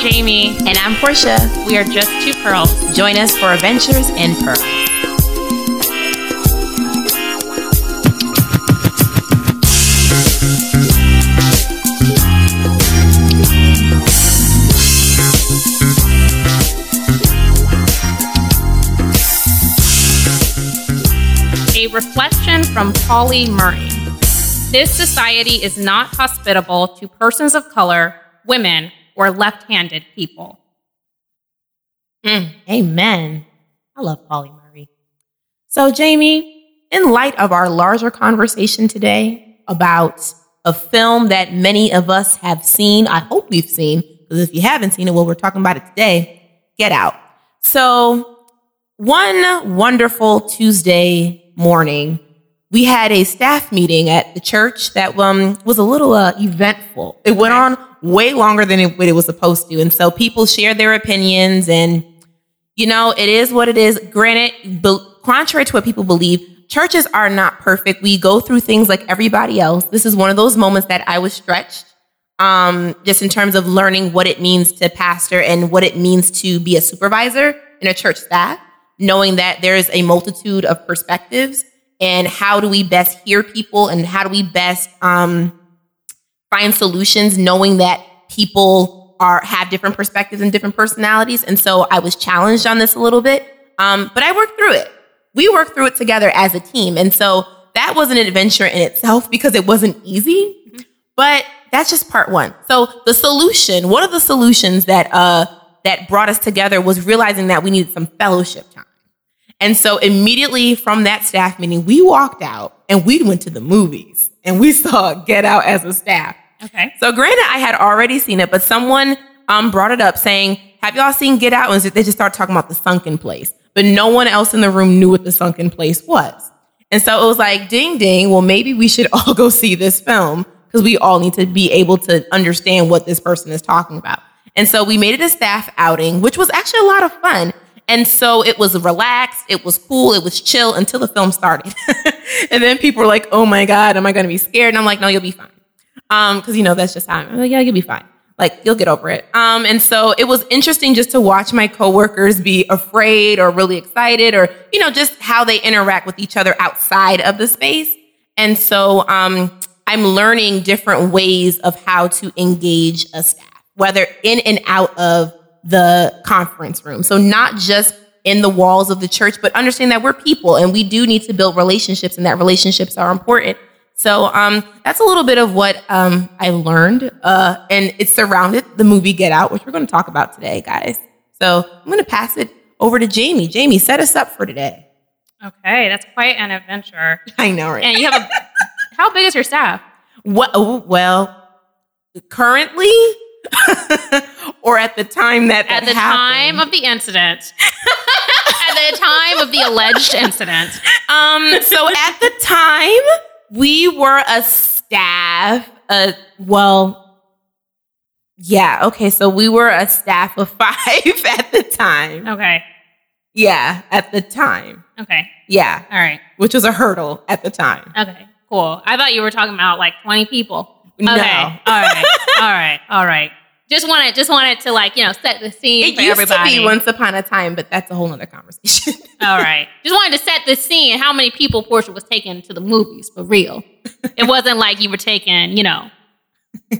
Jamie. And I'm Portia. We are just two pearls. Join us for Adventures in Pearl. A reflection from Pauli Murray. This society is not hospitable to persons of color, women, or left handed people. Mm, amen. I love Pauli Murray. So, Jamie, in light of our larger conversation today about a film that many of us have seen, I hope we've seen, because if you haven't seen it, well, we're talking about it today Get Out. So, one wonderful Tuesday morning, we had a staff meeting at the church that um, was a little uh, eventful. It went on way longer than it, it was supposed to. And so people shared their opinions, and, you know, it is what it is. Granted, be- contrary to what people believe, churches are not perfect. We go through things like everybody else. This is one of those moments that I was stretched. Um, just in terms of learning what it means to pastor and what it means to be a supervisor in a church staff knowing that there's a multitude of perspectives and how do we best hear people and how do we best um, find solutions knowing that people are have different perspectives and different personalities? And so i was challenged on this a little bit um, but i worked through it. We worked through it together as a team. And so that was an adventure in itself because it wasn't easy but that's just part one. So the solution one of the solutions that uh, that brought us together was realizing that we needed some fellowship time and so immediately from that staff meeting, we walked out and we went to the movies and we saw Get Out as a staff. Okay. So granted, I had already seen it, but someone um, brought it up saying, have y'all seen Get Out? And they just started talking about the sunken place, but no one else in the room knew what the sunken place was. And so it was like, ding, ding. Well, maybe we should all go see this film because we all need to be able to understand what this person is talking about. And so we made it a staff outing, which was actually a lot of fun. And so it was relaxed, it was cool, it was chill until the film started. and then people were like, oh my God, am I gonna be scared? And I'm like, no, you'll be fine. Um, cause you know, that's just how I'm like, yeah, you'll be fine. Like, you'll get over it. Um, and so it was interesting just to watch my coworkers be afraid or really excited or, you know, just how they interact with each other outside of the space. And so um, I'm learning different ways of how to engage a staff, whether in and out of the conference room. So not just in the walls of the church, but understand that we're people and we do need to build relationships and that relationships are important. So um, that's a little bit of what um, I learned. Uh, and it surrounded the movie Get Out, which we're going to talk about today, guys. So I'm going to pass it over to Jamie. Jamie, set us up for today. Okay, that's quite an adventure. I know, right? And you have a, how big is your staff? What, oh, well, currently, or at the time that, that At the happened? time of the incident. At the time of the alleged incident. Um, so at the time, we were a staff. Uh, well, yeah, okay. So we were a staff of five at the time. Okay. Yeah, at the time. Okay. Yeah, All right. which was a hurdle at the time. Okay. Cool. I thought you were talking about like 20 people. No. Okay. All right. All right. All right. Just wanted just wanted to like, you know, set the scene It for used everybody. to be once upon a time, but that's a whole other conversation. All right. Just wanted to set the scene how many people Portia was taking to the movies for real. It wasn't like you were taking, you know,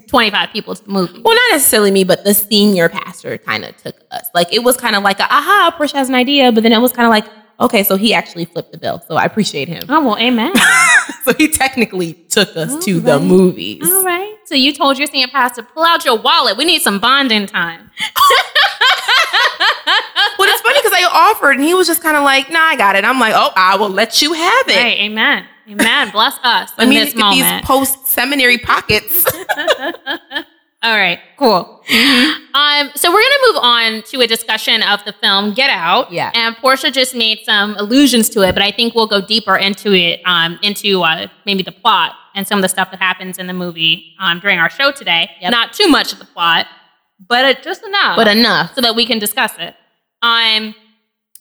25 people to the movie. well, not necessarily me, but the senior pastor kind of took us. Like it was kind of like, a, aha, Portia has an idea, but then it was kind of like, okay, so he actually flipped the bill. So I appreciate him. Oh, well, amen. so he technically took us All to the movies. All right. So you told your senior pastor, pull out your wallet. We need some bonding time. But it's funny because I offered and he was just kind of like, nah, I got it. I'm like, oh, I will let you have it. Hey, amen. Amen. Bless us Let in me this get these post seminary pockets. All right, cool. Mm-hmm. Um, so we're gonna move on to a discussion of the film Get Out. Yeah. And Portia just made some allusions to it, but I think we'll go deeper into it, um, into uh, maybe the plot and some of the stuff that happens in the movie um, during our show today. Yep. Not too much of the plot, but uh, just enough. but enough. so that we can discuss it. Um,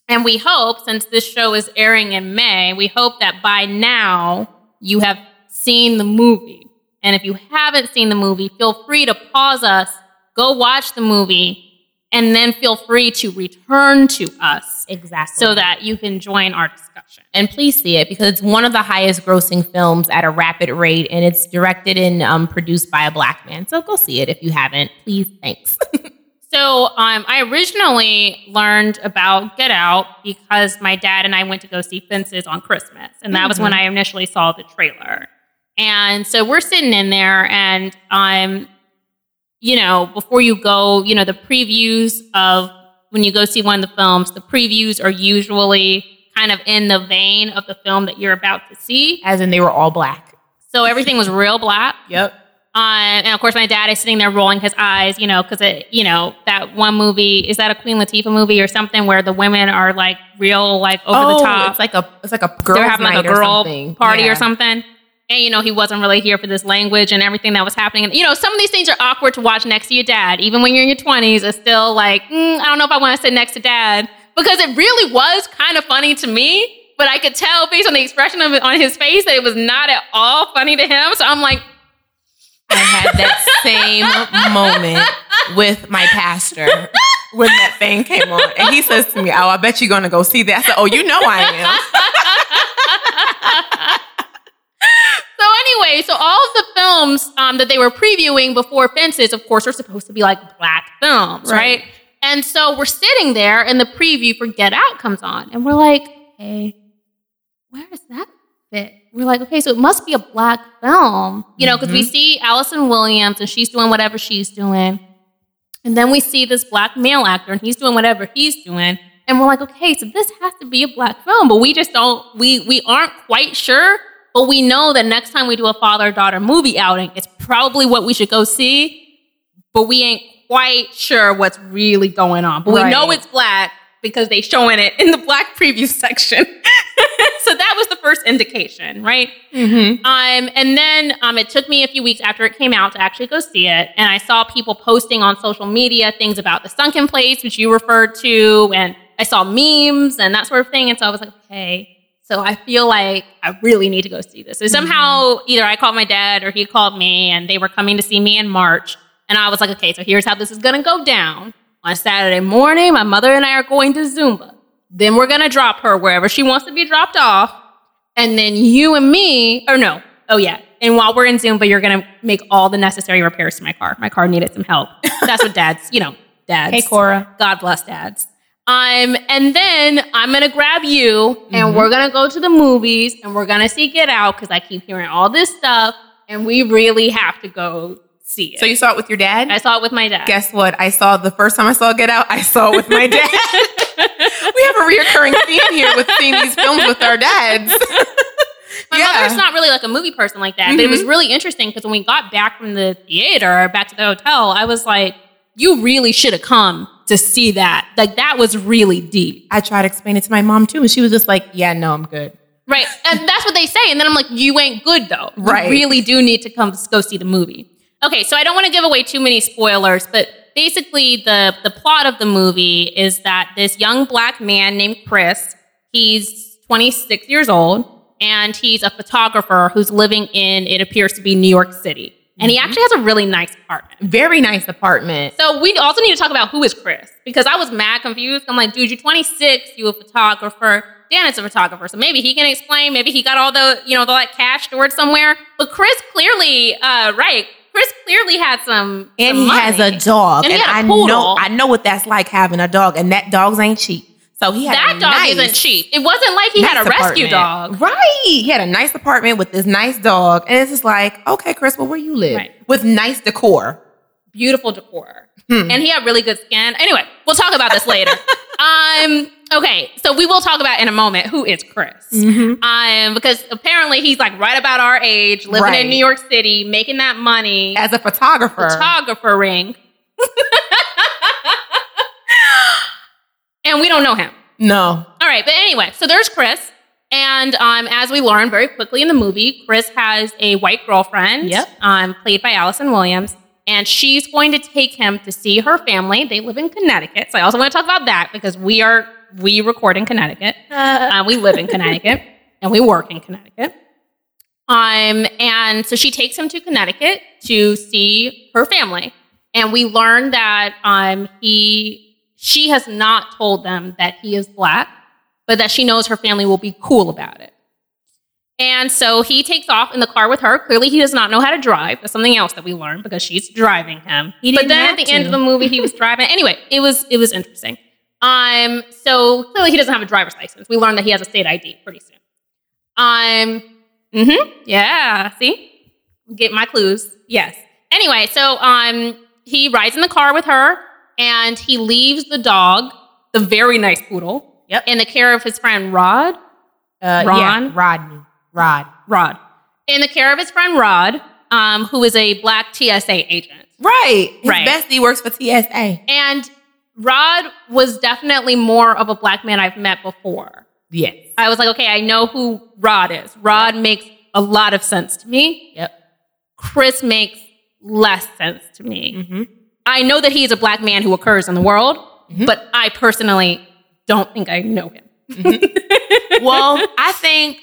and we hope, since this show is airing in May, we hope that by now you have seen the movie. And if you haven't seen the movie, feel free to pause us, go watch the movie, and then feel free to return to us Exactly. so that you can join our discussion. and please see it because it's one of the highest grossing films at a rapid rate, and it's directed and um, produced by a black man. So go see it if you haven't. Please, thanks. So um, I originally learned about Get Out because my dad and I went to go see Fences on Christmas, and that was when I initially saw the trailer. And so we're sitting in there, and um, you know, before you go, you know, the previews of when you go see one of the films, the previews are usually kind of in the vein of the film that you're about to see. As in, they were all black. So everything was real black. Yep. Uh, and of course, my dad is sitting there rolling his eyes, you know, because it, you know, that one movie is that a Queen Latifah movie or something where the women are like real, like over the top. Oh, It's like a it's like a girl They're having like a girl something. party Yeah. or something. And you know, he wasn't really here for this language and everything that was happening. And you know, some of these things are awkward to watch next to your dad, even when you're in your twenties. It's still like, mm, I don't know if I want to sit next to dad because it really was kind of funny to me. But I could tell based on the expression of on his face that it was not at all funny to him. So I'm like, I had that same moment with my pastor when that thing came on. And he says to me, Oh, I bet you're going to go see that. I said, Oh, you know I am. Anyway, so all of the films um, that they were previewing before Fences, of course, are supposed to be like black films, right? Right. And so we're sitting there, and the preview for Get Out comes on, and we're like, "Hey, where does that fit?" We're like, "Okay, so it must be a black film, you know, because we see Allison Williams, and she's doing whatever she's doing, and then we see this black male actor, and he's doing whatever he's doing." And we're like, okay, so this has to be a black film, but we just don't, we we aren't quite sure but we know that next time we do a father daughter movie outing, it's probably what we should go see, but we ain't quite sure what's really going on. But we Right. know it's black because they showing it in the black preview section. so that was the first indication, right? Mm-hmm. Um, and then um, it took me a few weeks after it came out to actually go see it. And I saw people posting on social media things about the sunken place, which you referred to, and I saw memes and that sort of thing. And so I was like, okay. So I feel like I really need to go see this. So mm-hmm. somehow either I called my dad or he called me and they were coming to see me in March. And I was like, okay, so here's how this is gonna go down. On Saturday morning, my mother and I are going to Zumba. Then we're gonna drop her wherever she wants to be dropped off. And then you and me, or no, oh yeah. And while we're in Zumba, you're gonna make all the necessary repairs to my car. My car needed some help. That's what dads, you know, dads. Hey, Cora. God bless dads. Um, and then I'm gonna grab you Mm-hmm. and we're gonna go to the movies and we're gonna see Get Out because I keep hearing all this stuff and we really have to go see it. So you saw it with your dad? I saw it with my dad. Guess what? I saw the first time I saw Get Out, I saw it with my dad. we have a reoccurring theme here with seeing these films with our dads. My Yeah. mother's not really like a movie person like that, but it was really interesting because when we got back from the theater, back to the hotel, I was like, you really should have come to see that. Like, that was really deep. I tried to explain it to my mom too, and she was just like, Yeah, no, I'm good. Right. And that's what they say. And then I'm like, you ain't good though. You Right. really do need to come go see the movie. Okay, so I don't want to give away too many spoilers, but basically the the plot of the movie is that this young black man named Chris, he's 26 years old, and he's a photographer who's living in it appears to be New York City. And he actually has a really nice apartment. Very nice apartment. So we also need to talk about who is Chris because I was mad confused. I'm like, dude, you're 26, you a photographer. Dan is a photographer, so maybe he can explain. Maybe he got all the you know all that cash stored somewhere. But Chris clearly, uh, right? Chris clearly had some, And some he has a dog. And And, a I know I know what that's like having a dog, and that dogs ain't cheap. So he had That dog nice, isn't cheap. It wasn't like he had a nice rescue dog. Right. He had a nice apartment with this nice dog. And it's just like, okay, Chris, well, where you live? Right. With nice decor. beautiful decor. Hmm. And he had really good skin. Anyway, we'll talk about this later. um, okay, so we will talk about in a moment who is Chris. Mm-hmm. Um, because apparently he's like right about our age, living Right. in New York City, making that money, As a photographer. photographer ring. and we don't know him. no. All right, but anyway, so there's Chris. And um, as we learn very quickly in the movie, Chris has a white girlfriend, Yep. um, played by Allison Williams, and she's going to take him to see her family. They live in Connecticut, so I also want to talk about that because we are we record in Connecticut, uh, we live in Connecticut, and we work in Connecticut. Um, and so she takes him to Connecticut to see her family. And we learn that um, he, she has not told them that he is black, but that she knows her family will be cool about it. And so he takes off in the car with her. Clearly, he does not know how to drive. That's something else that we learned because she's driving him. He but then at the to. end of the movie, he was driving. Anyway, it was it was interesting. Um, so clearly he doesn't have a driver's license. We learned that he has a state ID pretty soon. Um, mm-hmm, yeah. See, get my clues. Yes. Anyway, so um, he rides in the car with her, and he leaves the dog, the very nice poodle, Yep. in the care of his friend Rod. Uh, Ron? Yeah, Rodney. Rod. Rod, in the care of his friend Rod, um, who is a black TSA agent. Right. His Right. bestie works for TSA. And Rod was definitely more of a black man I've met before. Yes. I was like, okay, I know who Rod is. Rod makes a lot of sense to me. Yep. Chris makes less sense to me. Mm-hmm. I know that he's a black man who occurs in the world, Mhm. but I personally don't think I know him. well, I think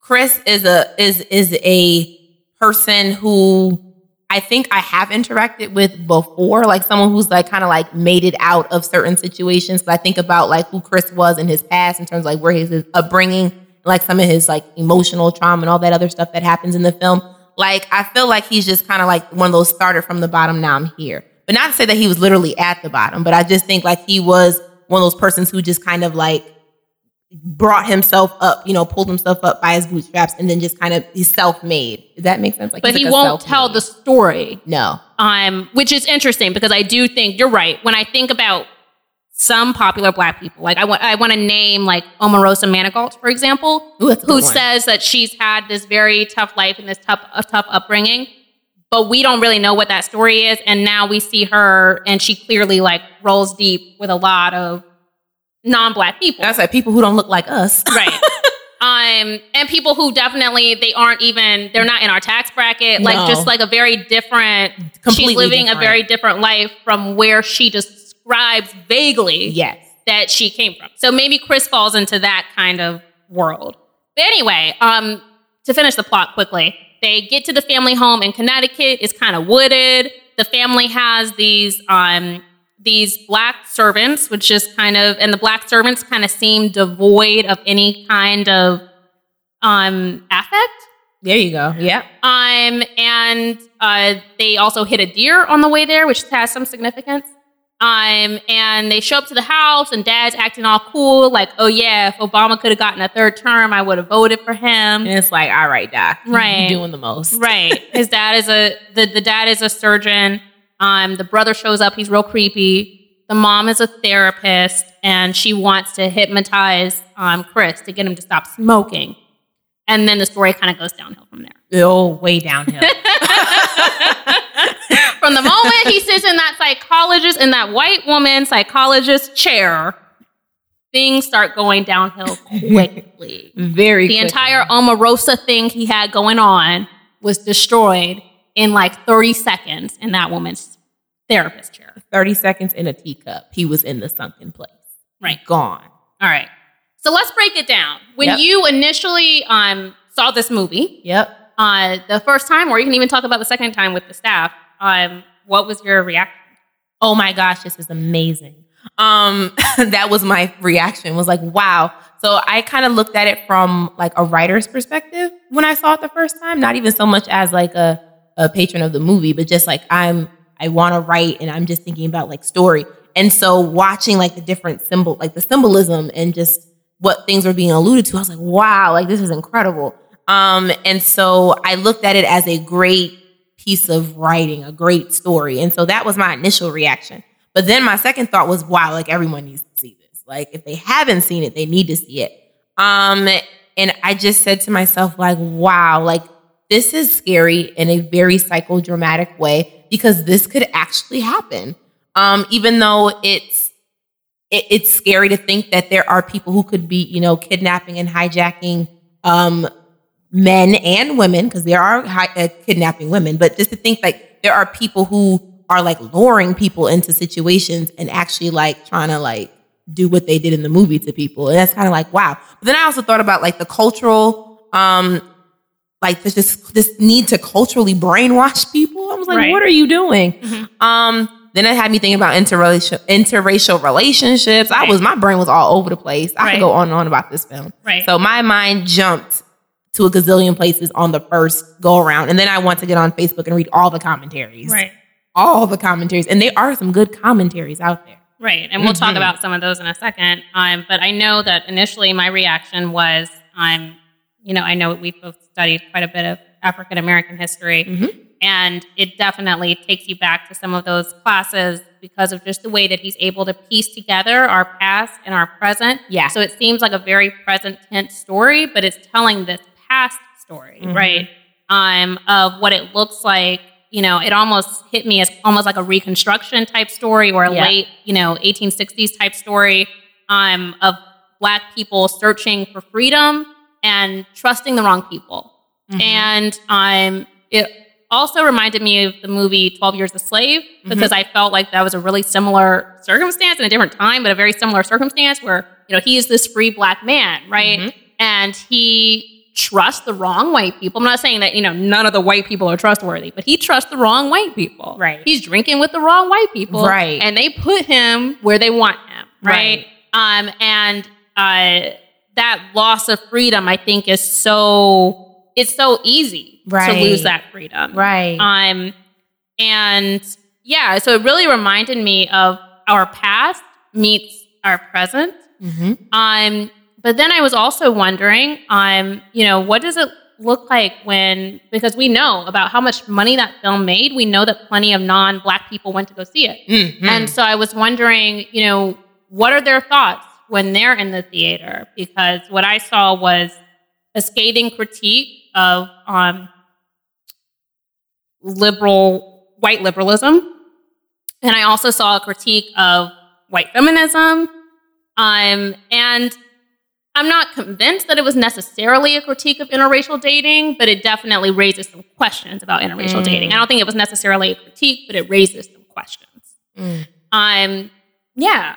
Chris is a is is a person who I think I have interacted with before, like someone who's like kind of like made it out of certain situations. So I think about like who Chris was in his past in terms of like where his, his upbringing, like some of his like emotional trauma and all that other stuff that happens in the film. Like I feel like he's just kind of like one of those started from the bottom. Now I'm here, but not to say that he was literally at the bottom, but I just think like he was one of those persons who just kind of like brought himself up, you know, pulled himself up by his bootstraps, and then just kind of he's self-made. Does that make sense? Like, But he like won't tell the story. No, um, which is interesting because I do think you're right. When I think about some popular black people, like I want, I want to name like Omarosa Manigault, for example, Ooh, that's a good who says that she's had this very tough life and this tough, a tough upbringing, but we don't really know what that story is. And now we see her, and she clearly like rolls deep with a lot of non-black people. that's like people who don't look like us. right. Um, and people who definitely they aren't even they're not in our tax bracket, like No. just like a very different. Completely she's living different. a very different life from where she describes vaguely yes. that she came from. So maybe Chris falls into that kind of world. But anyway, um, to finish the plot quickly, they get to the family home in Connecticut. It's kind of wooded. The family has these um, these black servants, which is kind of, and the black servants kind of seem devoid of any kind of um, affect. There you go. Yep. Um, and uh, they also hit a deer on the way there, which has some significance. Um, and they show up to the house, and Dad's acting all cool, like, "Oh yeah, if Obama could have gotten a third term, I would have voted for him." And it's like, all right, Doc, you- Right. doing the most. Right. His dad is a the, the dad is a surgeon. Um, the brother shows up, he's real creepy. The mom is a therapist, and she wants to hypnotize um, Chris to get him to stop smoking. And then the story kind of goes downhill from there. Oh, way downhill. From the moment he sits in that psychologist, in that white woman psychologist chair, things start going downhill quickly. Very. the quickly. entire Omarosa thing he had going on was destroyed in like 30 seconds in that woman's therapist chair. thirty seconds in a teacup. He was in the sunken place. Right. Gone. All right. So let's break it down. When Yep. you initially um, saw this movie, Yep. uh, the first time, or you can even talk about the second time with the staff, um, what was your reaction? oh my gosh, this is amazing. Um, that was my reaction was like, wow. So I kind of looked at it from like a writer's perspective when I saw it the first time, not even so much as like a, a patron of the movie, but just like I'm, I want to write and I'm just thinking about like story. And so watching like the different symbol, like the symbolism and just what things were being alluded to, I was like, wow, like this is incredible. Um, and so I looked at it as a great piece of writing, a great story. And so that was my initial reaction. But then my second thought was, wow, like everyone needs to see this. Like if they haven't seen it, they need to see it. Um, and I just said to myself, like, wow, like this is scary in a very psychodramatic way because this could actually happen. Um, even though it's it, it's scary to think that there are people who could be, you know, kidnapping and hijacking um, men and women because there are hi- uh, kidnapping women. But just to think like there are people who are like luring people into situations and actually like trying to like do what they did in the movie to people, and that's kind of like wow. But then I also thought about like the cultural, um, like this this, this need to culturally brainwash people. I was. Like, Right. what are you doing? Mhm. Um, then it had me thinking about interracial interracial relationships. I was my brain was all over the place. I Right. could go on and on about this film. Right. So my mind jumped to a gazillion places on the first go around. And then I want to get on Facebook and read all the commentaries. right. All the commentaries. And there are some good commentaries out there. Right. And we'll talk Mhm. about some of those in a second. Um, but I know that initially my reaction was I'm, you know, I know we've both studied quite a bit of African American history. Mhm. And it definitely takes you back to some of those classes because of just the way that he's able to piece together our past and our present. Yeah. So it seems like a very present tense story, but it's telling this past story, Mhm. right? Um, of what it looks like. You know, it almost hit me as almost like a reconstruction type story or a Yeah. late, you know, 1860s type story um, of black people searching for freedom and trusting the wrong people. Mhm. And um, it also reminded me of the movie 12 Years a Slave because I felt like that was a really similar circumstance in a different time, but a very similar circumstance where, you know, he is this free black man, right? Mhm. And he trusts the wrong white people. I'm not saying that, you know, none of the white people are trustworthy, but he trusts the wrong white people. Right. He's drinking with the wrong white people. Right. And they put him where they want him, right? Um, and uh, that loss of freedom, I think, is so it's so easy to lose that freedom. Right. Um, and yeah, so it really reminded me of our past meets our present. hmm Um, but then I was also wondering, um, you know, what does it look like when because we know about how much money that film made. We know that plenty of non-black people went to go see it. Mhm. And so I was wondering, you know, what are their thoughts when they're in the theater? Because what I saw was a scathing critique of um, liberal white liberalism, and I also saw a critique of white feminism. Um, and I'm not convinced that it was necessarily a critique of interracial dating, but it definitely raises some questions about interracial Mm. dating. I don't think it was necessarily a critique, but it raises some questions. Mm. Um, yeah.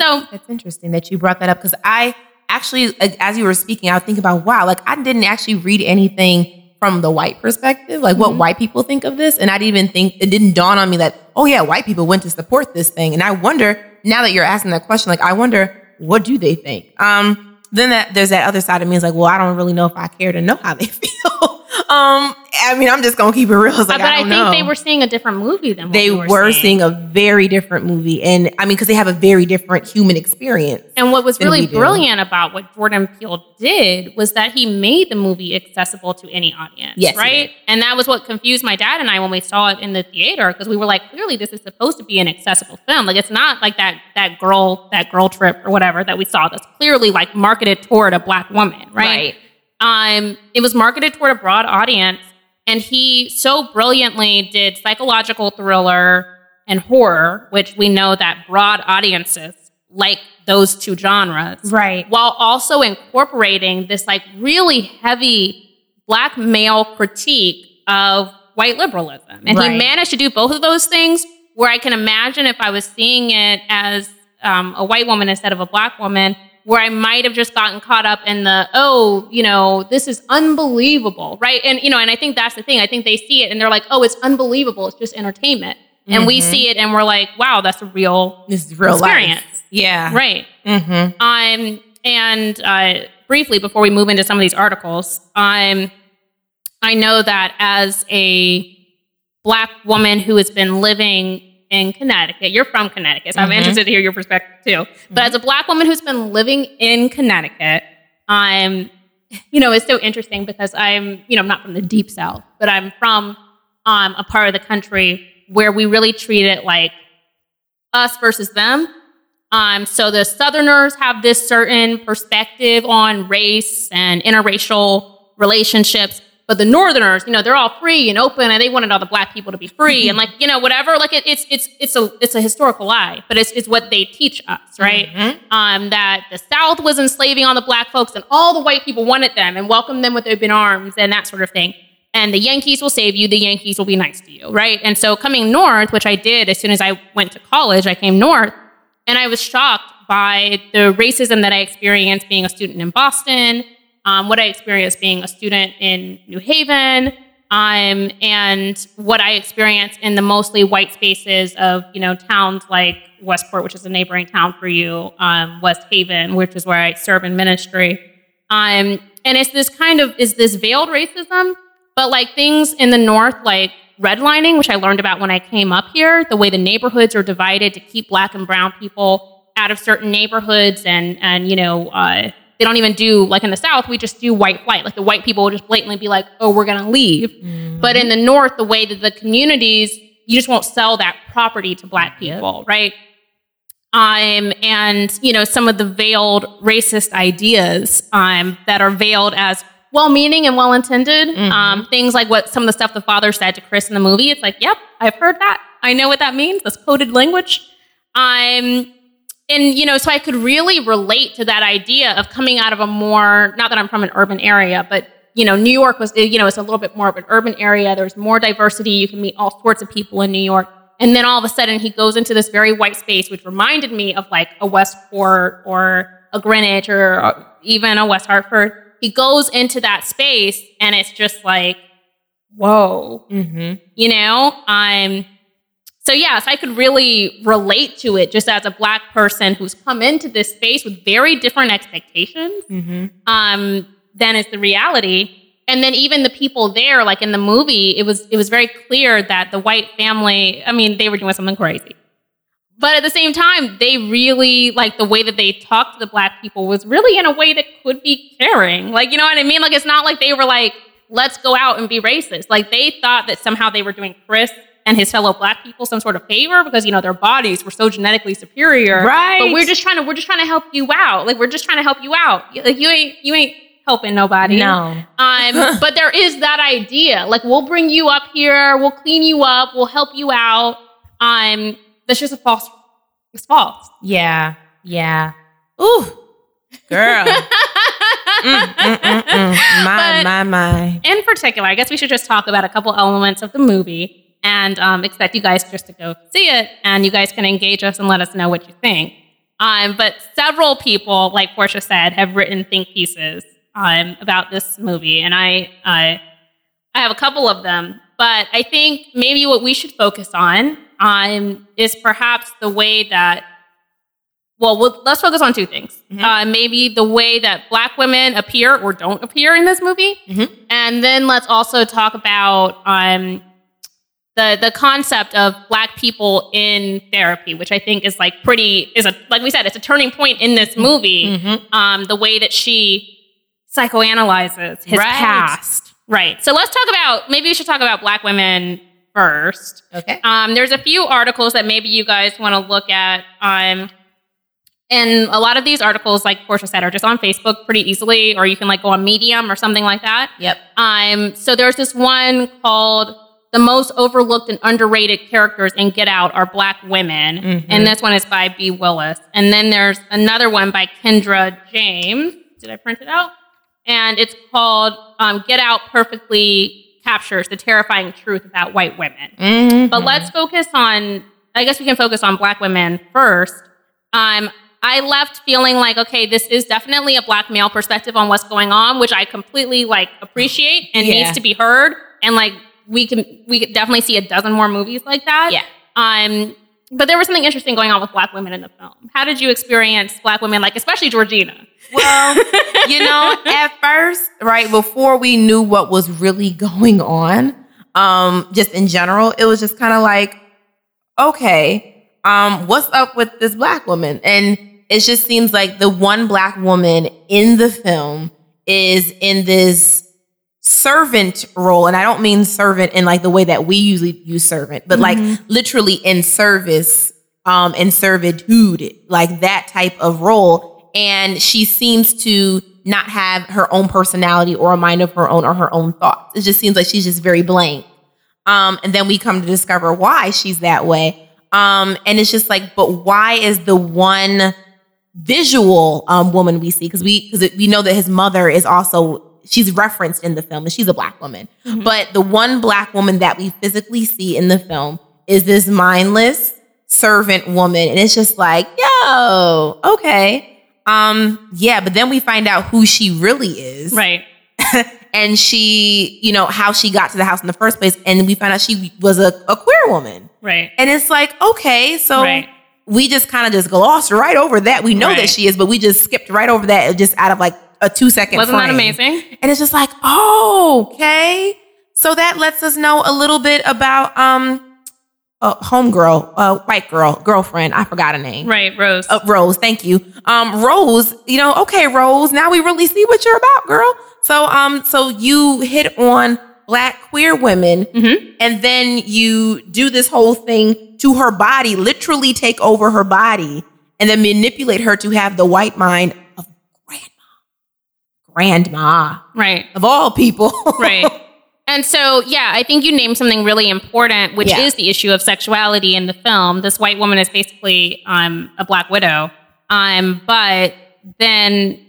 So That's interesting that you brought that up because I actually, as you were speaking, I would think about wow, like I didn't actually read anything from the white perspective, like what Mhm. white people think of this, and I didn't even think it didn't dawn on me that oh yeah, white people went to support this thing, and I wonder now that you're asking that question, like I wonder what do they think. Um, then that there's that other side of me is like, well, I don't really know if I care to know how they feel. Um, I mean, I'm just gonna keep it real. Like, but I, I, think know they were seeing a different movie than what they we were, were, seeing a very different movie, and I mean, because they have a very different human experience. And what was really do. brilliant about what Jordan Peele did was that he made the movie accessible to any audience. Yes, Right. And that was what confused my dad and I when we saw it in the theater because we were like, clearly this is supposed to be an accessible film. Like it's not like that that girl, that girl trip or whatever that we saw that's clearly like marketed toward a black woman, right? Um, it was marketed toward a broad audience, and he so brilliantly did psychological thriller and horror, which we know that broad audiences like those two genres, Right. while also incorporating this like really heavy black male critique of white liberalism. And Right. he managed to do both of those things where I can imagine if I was seeing it as um, a white woman instead of a black woman, where I might have just gotten caught up in the, oh, you know, this is unbelievable, right? And, you know, and I think that's the thing. I think they see it and they're like, oh, it's unbelievable. It's just entertainment. And we Mhm. see it and we're like, wow, that's a real This is real experience. life. Yeah. Right. Mm-hmm. Um, and uh, briefly, before we move into some of these articles, um, I know that as a black woman who has been living in Connecticut, you're from Connecticut, so I'm Mhm. interested to hear your perspective too. But as a black woman who's been living in Connecticut, I'm, you know, it's so interesting because I'm, you know, I'm not from the deep south, but I'm from um, a part of the country where we really treat it like us versus them. Um, so the Southerners have this certain perspective on race and interracial relationships, but the Northerners, you know, they're all free and open, and they wanted all the black people to be free and like you know whatever. Like it, it's it's it's a it's a historical lie, but it's it's what they teach us, right? Mhm. Um, that the South was enslaving all the black folks, and all the white people wanted them and welcomed them with open arms and that sort of thing. And the Yankees will save you. The Yankees will be nice to you, right? And so coming north, which I did as soon as I went to college, I came north. And I was shocked by the racism that I experienced being a student in Boston, um, what I experienced being a student in New Haven, Um, and what I experienced in the mostly white spaces of, you know, towns like Westport, which is a neighboring town for you, um, West Haven, which is where I serve in ministry. Um, and it's this kind of, is this veiled racism, but like things in the North, like redlining, which I learned about when I came up here, the way the neighborhoods are divided to keep black and brown people out of certain neighborhoods and, and, you know, uh, they don't even do like in the South, we just do white flight. Like the white people will just blatantly be like, oh, we're gonna leave. Mm-hmm. But in the North, the way that the communities, you just won't sell that property to black people, yep. right? Um, and you know, some of the veiled racist ideas um, that are veiled as well-meaning and well-intended. Mm-hmm. Um, things like what some of the stuff the father said to Chris in the movie. It's like, yep, I've heard that. I know what that means. That's coded language. Um, and you know so i could really relate to that idea of coming out of a more not that i'm from an urban area but you know new york was you know it's a little bit more of an urban area. There's more diversity. You can meet all sorts of people in new york. And then all of a sudden he goes into this very white space which reminded me of like a westport or a greenwich or even a west hartford. He goes into that space and it's just like whoa. Mm-hmm. you know i'm so yes, I could really relate to it just as a black person who's come into this space with very different expectations mm-hmm. um, than is the reality. And then even the people there, like in the movie, it was it was very clear that the white family, I mean, they were doing something crazy. But at the same time, they really like the way that they talked to the black people was really in a way that could be caring. Like, you know what I mean? Like it's not like they were like, let's go out and be racist. Like they thought that somehow they were doing Chris and his fellow black people some sort of favor because you know their bodies were so genetically superior. Right. But we're just trying to we're just trying to help you out. Like we're just trying to help you out. Like you ain't you ain't helping nobody. No. Um, but there is that idea. Like we'll bring you up here, we'll clean you up, we'll help you out. Um, that's just a false. It's false. Yeah. Yeah. Ooh, girl. mm, mm, mm, mm. my, my, my. In particular, I guess we should just talk about a couple elements of the movie and um, expect you guys just to go see it and you guys can engage us and let us know what you think. Um, but several people, like Portia said, have written think pieces um, about this movie, and I, I, I have a couple of them. But I think maybe what we should focus on um, is perhaps the way that. Well, we'll let's focus on two things. Mm-hmm. Uh, maybe the way that Black women appear or don't appear in this movie, mm-hmm. and then let's also talk about um, the the concept of black people in therapy, which I think is like pretty is a like we said, it's a turning point in this movie. Mm-hmm. Um, the way that she psychoanalyzes his right. past. Right. So let's talk about maybe we should talk about black women first. Okay. Um, there's a few articles that maybe you guys want to look at. Um, and a lot of these articles, like Portia said, are just on Facebook pretty easily, or you can like go on Medium or something like that. Yep. Um, so there's this one called the most overlooked and underrated characters in Get Out are black women. Mm-hmm. And this one is by Bee Willis. And then there's another one by Kendra James. Did I print it out? And it's called um, Get Out Perfectly Captures the Terrifying Truth About White Women. Mm-hmm. But let's focus on, I guess we can focus on black women first. Um, I left feeling like, okay, this is definitely a black male perspective on what's going on, which I completely like appreciate and yeah. needs to be heard. And like we can we could definitely see a dozen more movies like that. Yeah. Um, but there was something interesting going on with black women in the film. How did you experience black women, like especially Georgina? Well, you know, at first, right before we knew what was really going on, um, just in general, it was just kind of like, okay, um, what's up with this black woman? And it just seems like the one black woman in the film is in this servant role and i don't mean servant in like the way that we usually use servant but mm-hmm. like literally in service um in servitude like that type of role. And she seems to not have her own personality or a mind of her own or her own thoughts. It just seems like she's just very blank. Um and then we come to discover why she's that way. Um and it's just like but why is the one visual um woman we see? Because we because we know that his mother is also she's referenced in the film and she's a black woman. Mm-hmm. But the one black woman that we physically see in the film is this mindless servant woman. And it's just like, yo, okay. Um, yeah, but then we find out who she really is. Right. and she, you know, how she got to the house in the first place. And we found out she was a, a queer woman. Right. And it's like, okay, so Right. we just kind of just glossed right over that. We know that she is, but we just skipped right over that just out of like a two second Wasn't that amazing? And it's just like, oh, okay. So that lets us know a little bit about um uh, homegirl, uh, white girl, girlfriend. I forgot her name. Right, Rose. Uh, Rose, thank you. Um, Rose, you know, okay, Rose, now we really see what you're about, girl. So, um, so you hit on black queer women Mhm. and then you do this whole thing to her body, literally take over her body and then manipulate her to have the white mind grandma, Right. of all people. right. And so, yeah, I think you named something really important, which Yeah. is the issue of sexuality in the film. This white woman is basically um, a black widow, um, but then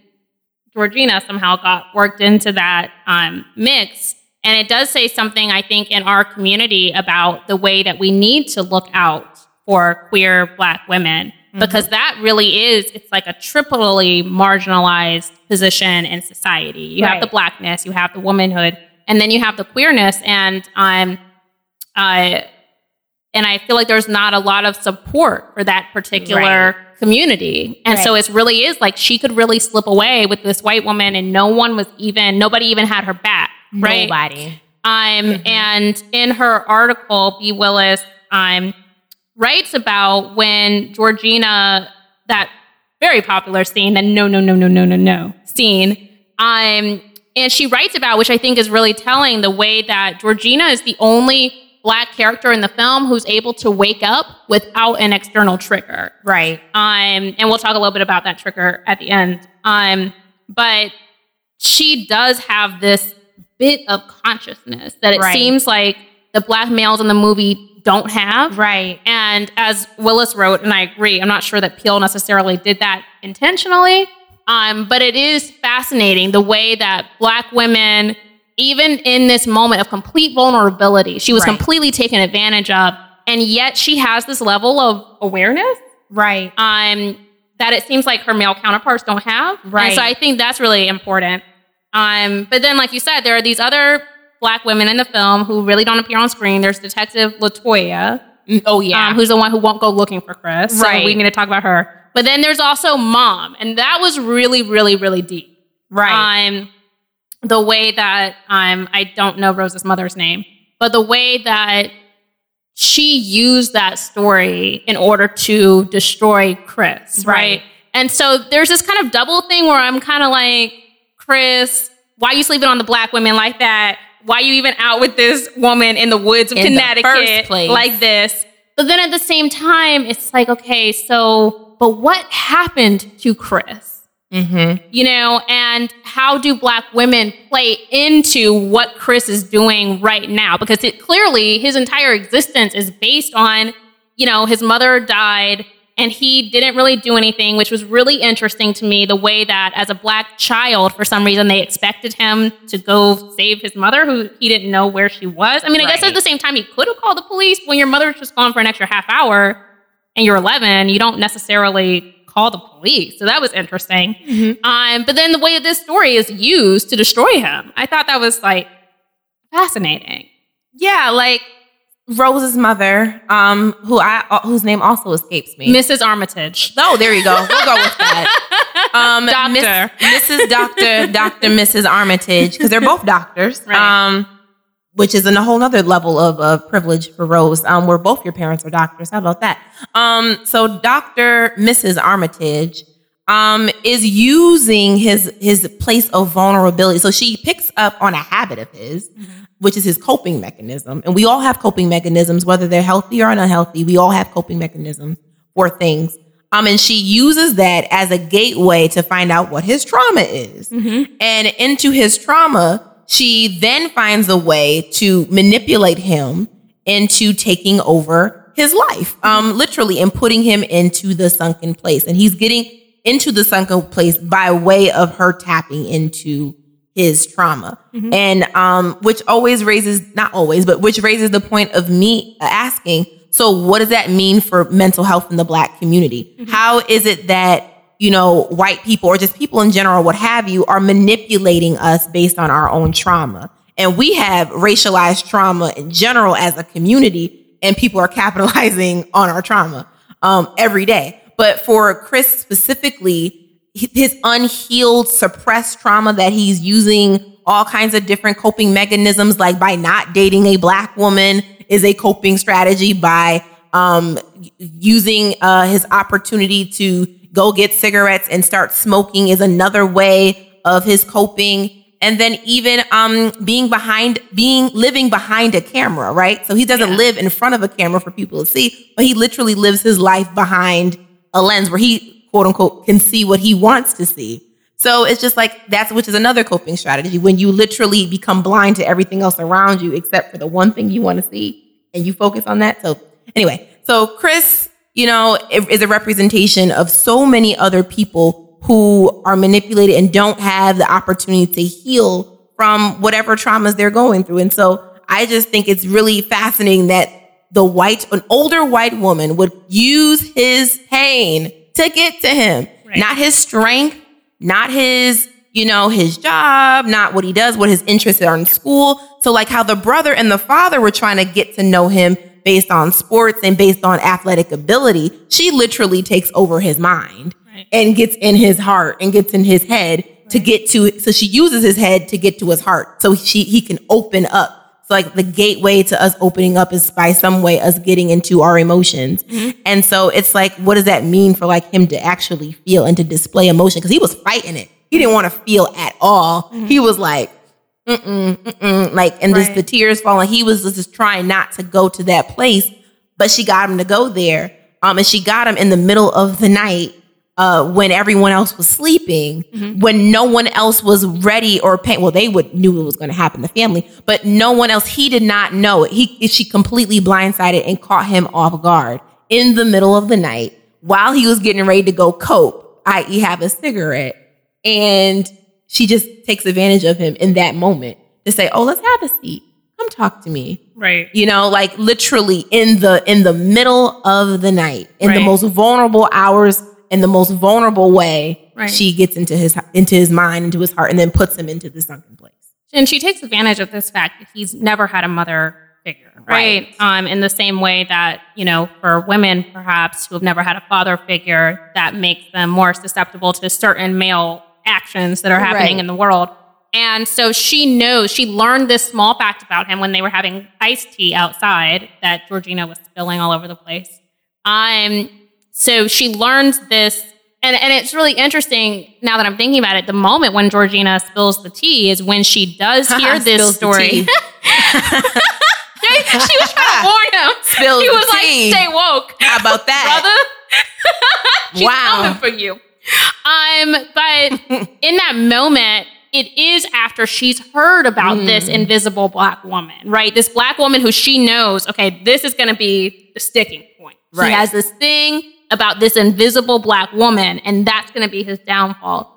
Georgina somehow got worked into that um, mix. And it does say something, I think, in our community about the way that we need to look out for queer black women. Because that really is, it's like a triply marginalized position in society. You have the blackness, you have the womanhood, and then you have the queerness. And um, uh, and I feel like there's not a lot of support for that particular community. And so it really is like she could really slip away with this white woman and no one was even nobody even had her back. Right. Nobody. Um, and in her article, B. Willis um, writes about when Georgina, that very popular scene, the no, no, no, no, no, no, no scene. Um, and she writes about, which I think is really telling, the way that Georgina is the only black character in the film who's able to wake up without an external trigger. Right. Um, and we'll talk a little bit about that trigger at the end. Um, but she does have this bit of consciousness that it Right. seems like the black males in the movie don't have. Right. And as Willis wrote, and I agree, I'm not sure that Peele necessarily did that intentionally, um, but it is fascinating the way that black women, even in this moment of complete vulnerability, she was Right. completely taken advantage of, and yet she has this level of awareness Right. um, that it seems like her male counterparts don't have. Right. And so I think that's really important. Um, but then, like you said, there are these other black women in the film who really don't appear on screen. There's Detective Latoya, Oh yeah. um, who's the one who won't go looking for Chris. So Right. we need to talk about her. But then there's also Mom, and that was really, really, really deep. right. Um, the way that um, I don't know Rose's mother's name, but the way that she used that story in order to destroy Chris, right? Right. And so there's this kind of double thing where I'm kind of like, Chris, why are you sleeping on the black women like that? Why you even out with this woman in the woods of In the Connecticut first place. like this? But then at the same time, it's like, okay, so, but what happened to Chris? mm-hmm. you know, and how do black women play into what Chris is doing right now? Because it clearly his entire existence is based on, you know, his mother died and he didn't really do anything, which was really interesting to me. The way that as a black child, for some reason, they expected him to go save his mother, who he didn't know where she was. I mean, I guess at the same time, he could have called the police when your mother's just gone for an extra half hour and you're 11, you don't necessarily call the police. So that was interesting. Um, but then the way this story is used to destroy him, I thought that was like fascinating. Yeah, like Rose's mother, um, who I uh, whose name also escapes me. Mrs. Armitage. oh, there you go. We'll go with that. Um, Doctor. Miss, Mrs. Doctor, Doctor, Mrs. Armitage, because they're both doctors. Right. Um, which is in a whole other level of uh, privilege for Rose, um, where both your parents are doctors. How about that? Um, so Doctor Mrs. Armitage um, is using his his place of vulnerability. So she picks up on a habit of his, which is his coping mechanism. And we all have coping mechanisms, whether they're healthy or unhealthy. We all have coping mechanisms for things. Um, and she uses that as a gateway to find out what his trauma is. And into his trauma, she then finds a way to manipulate him into taking over his life, um, literally, and putting him into the sunken place. And he's getting into the sunken place by way of her tapping into his trauma. And um, which always raises, not always, but which raises the point of me asking, so what does that mean for mental health in the black community? How is it that you know, white people or just people in general, what have you, are manipulating us based on our own trauma. And we have racialized trauma in general as a community, and people are capitalizing on our trauma um, every day. But for Chris specifically, his unhealed, suppressed trauma that he's using all kinds of different coping mechanisms, like by not dating a black woman is a coping strategy, by um, using uh, his opportunity to go get cigarettes and start smoking is another way of his coping and then even um being behind being living behind a camera right so he doesn't yeah. live in front of a camera for people to see but he literally lives his life behind a lens where he quote unquote can see what he wants to see. So it's just like that's which is another coping strategy. When you literally become blind to everything else around you except for the one thing you want to see and you focus on that. So anyway so chris you know, is a representation of so many other people who are manipulated and don't have the opportunity to heal from whatever traumas they're going through. And so I just think it's really fascinating that the white, an older white woman would use his pain to get to him, right. not his strength, not his, you know, his job, not what he does, what his interests are in school. So like how the brother and the father were trying to get to know him based on sports and based on athletic ability, she literally takes over his mind right. and gets in his heart and gets in his head right. to get to so she uses his head to get to his heart so she he can open up. So like the gateway to us opening up is by some way us getting into our emotions. Mm-hmm. And so it's like what does that mean for like him to actually feel and to display emotion because he was fighting it. He didn't want to feel at all. Mm-hmm. He was like mm-mm, mm-mm, like, and right. just the tears falling. He was just trying not to go to that place, but she got him to go there. Um, and she got him in the middle of the night, uh, when everyone else was sleeping, mm-hmm. when no one else was ready or paying. Well, they would knew it was going to happen, the family, but no one else. He did not know it. He she completely blindsided and caught him off guard in the middle of the night while he was getting ready to go cope, i.e., have a cigarette, and she just takes advantage of him in that moment to say, "Oh, let's have a seat. Come talk to me." Right. You know, like literally in the in the middle of the night, in right. the most vulnerable hours, in the most vulnerable way, right. she gets into his into his mind, into his heart, and then puts him into the sunken place. And she takes advantage of this fact that he's never had a mother figure, right? right? Um, in the same way that, you know, for women perhaps who have never had a father figure, that makes them more susceptible to certain male actions that are happening right. in the world. And so she knows, she learned this small fact about him when they were having iced tea outside that Georgina was spilling all over the place. Um, so she learns this, and, and it's really interesting now that I'm thinking about it. The moment when Georgina spills the tea is when she does hear this story. she was trying to warn him. Spills he was like, tea. stay woke. How about that? Brother? She's wow. coming for you. Um, but in that moment, it is after she's heard about mm. this invisible black woman, right? This black woman who she knows, okay, this is going to be the sticking point. Right. She has this thing about this invisible black woman, and that's going to be his downfall.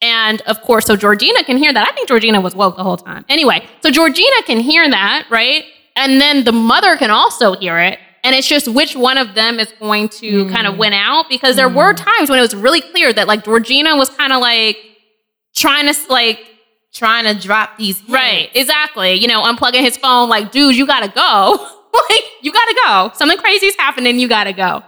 And of course, so Georgina can hear that. I think Georgina was woke the whole time. Anyway, so Georgina can hear that, right? And then the mother can also hear it. And it's just which one of them is going to mm. kind of win out because there mm. were times when it was really clear that like Georgina was kind of like trying to like trying to drop these hits. right exactly you know unplugging his phone like dude you gotta go like you gotta go something crazy's happening you gotta go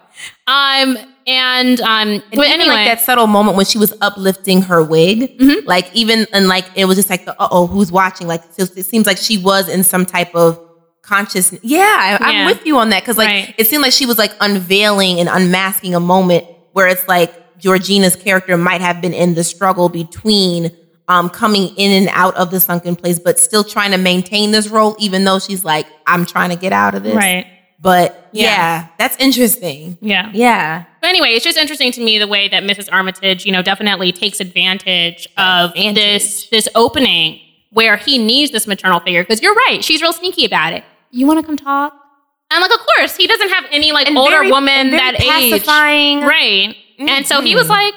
um and um and but anyway like that subtle moment when she was uplifting her wig mm-hmm. like even and like it was just like the oh who's watching like it seems like she was in some type of consciousness. Yeah, I, am with you on that because like right. it seemed like she was like unveiling and unmasking a moment where it's like Georgina's character might have been in the struggle between um, coming in and out of the sunken place, but still trying to maintain this role, even though she's like, I'm trying to get out of this. Right. But yeah, yeah that's interesting. Yeah. Yeah. But anyway, it's just interesting to me the way that Mrs. Armitage, you know, definitely takes advantage of advantage. this this opening where he needs this maternal figure. Because you're right, she's real sneaky about it you want to come talk? And like, of course, he doesn't have any like and older very, woman that pacifying. age, right? Mm-hmm. And so he was like,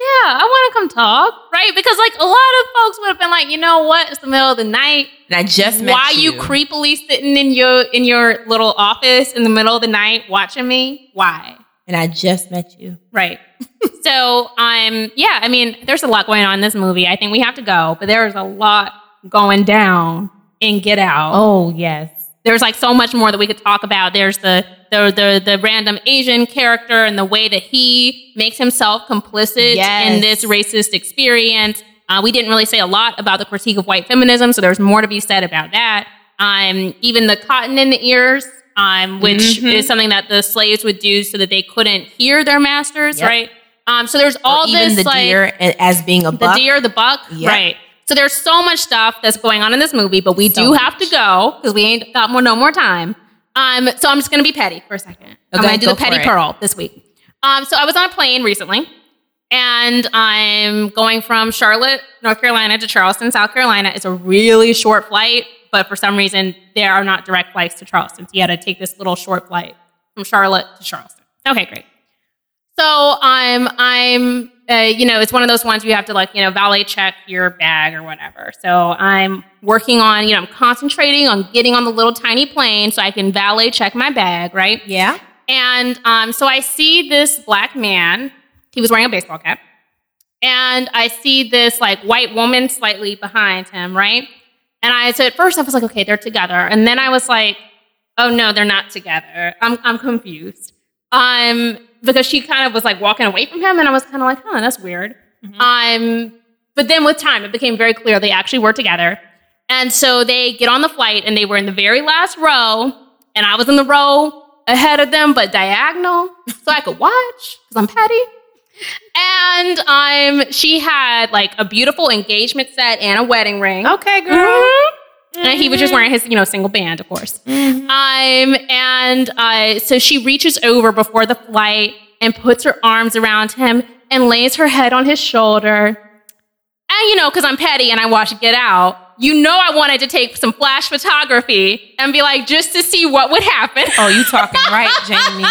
"Yeah, I want to come talk," right? Because like a lot of folks would have been like, "You know what? It's the middle of the night. And I just met why you. you creepily sitting in your in your little office in the middle of the night watching me? Why?" and I just met you. Right. so I'm yeah, I mean, there's a lot going on in this movie. I think we have to go, but there's a lot going down in Get Out. Oh yes. There's like so much more that we could talk about. There's the the the, the random Asian character and the way that he makes himself complicit Yes. in this racist experience. Uh, we didn't really say a lot about the critique of white feminism, so there's more to be said about that. Um, even the cotton in the ears, um, which Mhm. is something that the slaves would do so that they couldn't hear their masters, Yep. right? Um, so there's all Or even this the like deer as being a the buck. deer, the buck, Yep. right? So there's so much stuff that's going on in this movie, but we So do much. have to go because we ain't got more no more time. Um, so I'm just gonna be petty for a second. I'm gonna do go the petty pearl this week. Um, so I was on a plane recently, and I'm going from Charlotte, North Carolina, to Charleston, South Carolina. It's a really short flight, but for some reason there are not direct flights to Charleston. So you had to take this little short flight from Charlotte to Charleston. Okay, great. So I'm I'm uh, you know it's one of those ones you have to like you know valet check your bag or whatever. So I'm working on you know I'm concentrating on getting on the little tiny plane so I can valet check my bag right. yeah. And um, so I see this black man. He was wearing a baseball cap, and I see this like white woman slightly behind him right. And I so at first I was like okay they're together, and then I was like oh no they're not together. I'm I'm confused. Um, because she kind of was like walking away from him, and I was kind of like, huh, that's weird. Mhm. Um, but then with time, it became very clear they actually were together. And so they get on the flight, and they were in the very last row, and I was in the row ahead of them, but diagonal, so I could watch because I'm petty. And um, she had like a beautiful engagement set and a wedding ring. Okay, girl. Mhm. And he was just wearing his, you know, single band, of course. Mhm. Um, and uh, so she reaches over before the flight and puts her arms around him and lays her head on his shoulder. And you know, because I'm petty and I watched Get Out, you know, I wanted to take some flash photography and be like, just to see what would happen. Oh, you talking right, Jamie?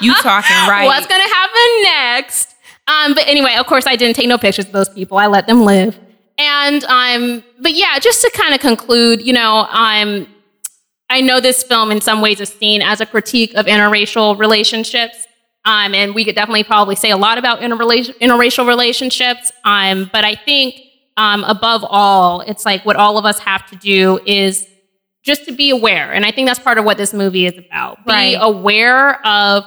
You talking right? What's going to happen next? Um, but anyway, of course, I didn't take no pictures of those people. I let them live. And um, but yeah, just to kind of conclude, you know, um, I know this film in some ways is seen as a critique of interracial relationships. Um, and we could definitely probably say a lot about interrela- interracial relationships. Um, but I think um, above all, it's like what all of us have to do is just to be aware. And I think that's part of what this movie is about. Be aware of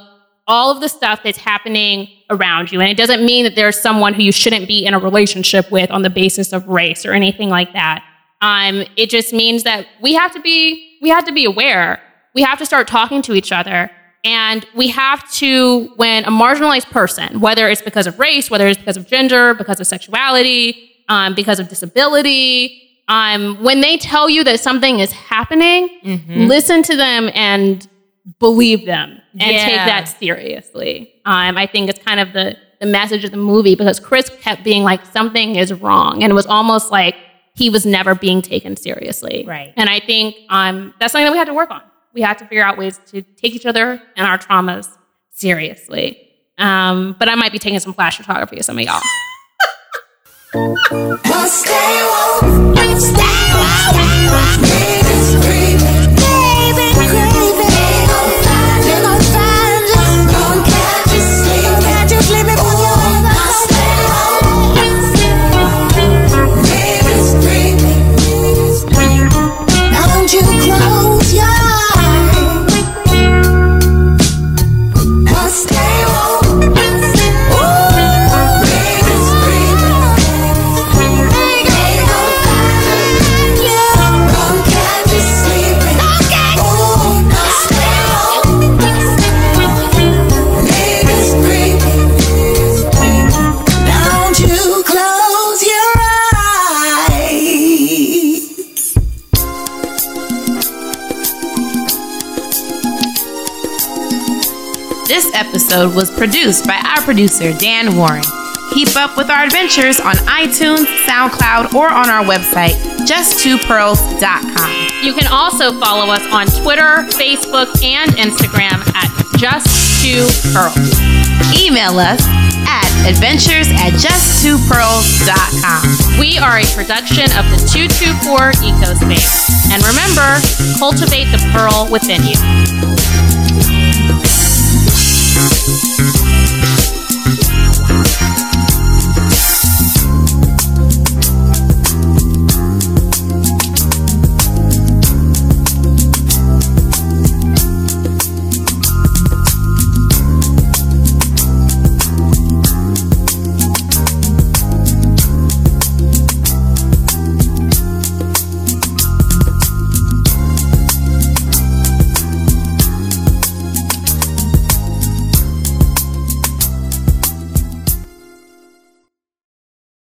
all of the stuff that's happening around you. And it doesn't mean that there's someone who you shouldn't be in a relationship with on the basis of race or anything like that. Um, it just means that we have to be we have to be aware. We have to start talking to each other. And we have to, when a marginalized person, whether it's because of race, whether it's because of gender, because of sexuality, um, because of disability, um, when they tell you that something is happening, Mhm. listen to them and believe them and Yeah. take that seriously. Um, I think it's kind of the, the message of the movie because Chris kept being like, something is wrong. And it was almost like he was never being taken seriously. Right. And I think um, that's something that we had to work on. We had to figure out ways to take each other and our traumas seriously. Um, but I might be taking some flash photography of some of y'all. Well, stay woke, stay woke, niggas creeping, episode was produced by our producer, Dan Warren. Keep up with our adventures on iTunes, SoundCloud, or on our website, just2pearls.com. You can also follow us on Twitter, Facebook, and Instagram at Just Two Pearls. Email us at adventures at just2pearls.com. We are a production of the 224 Ecospace. And remember, cultivate the pearl within you.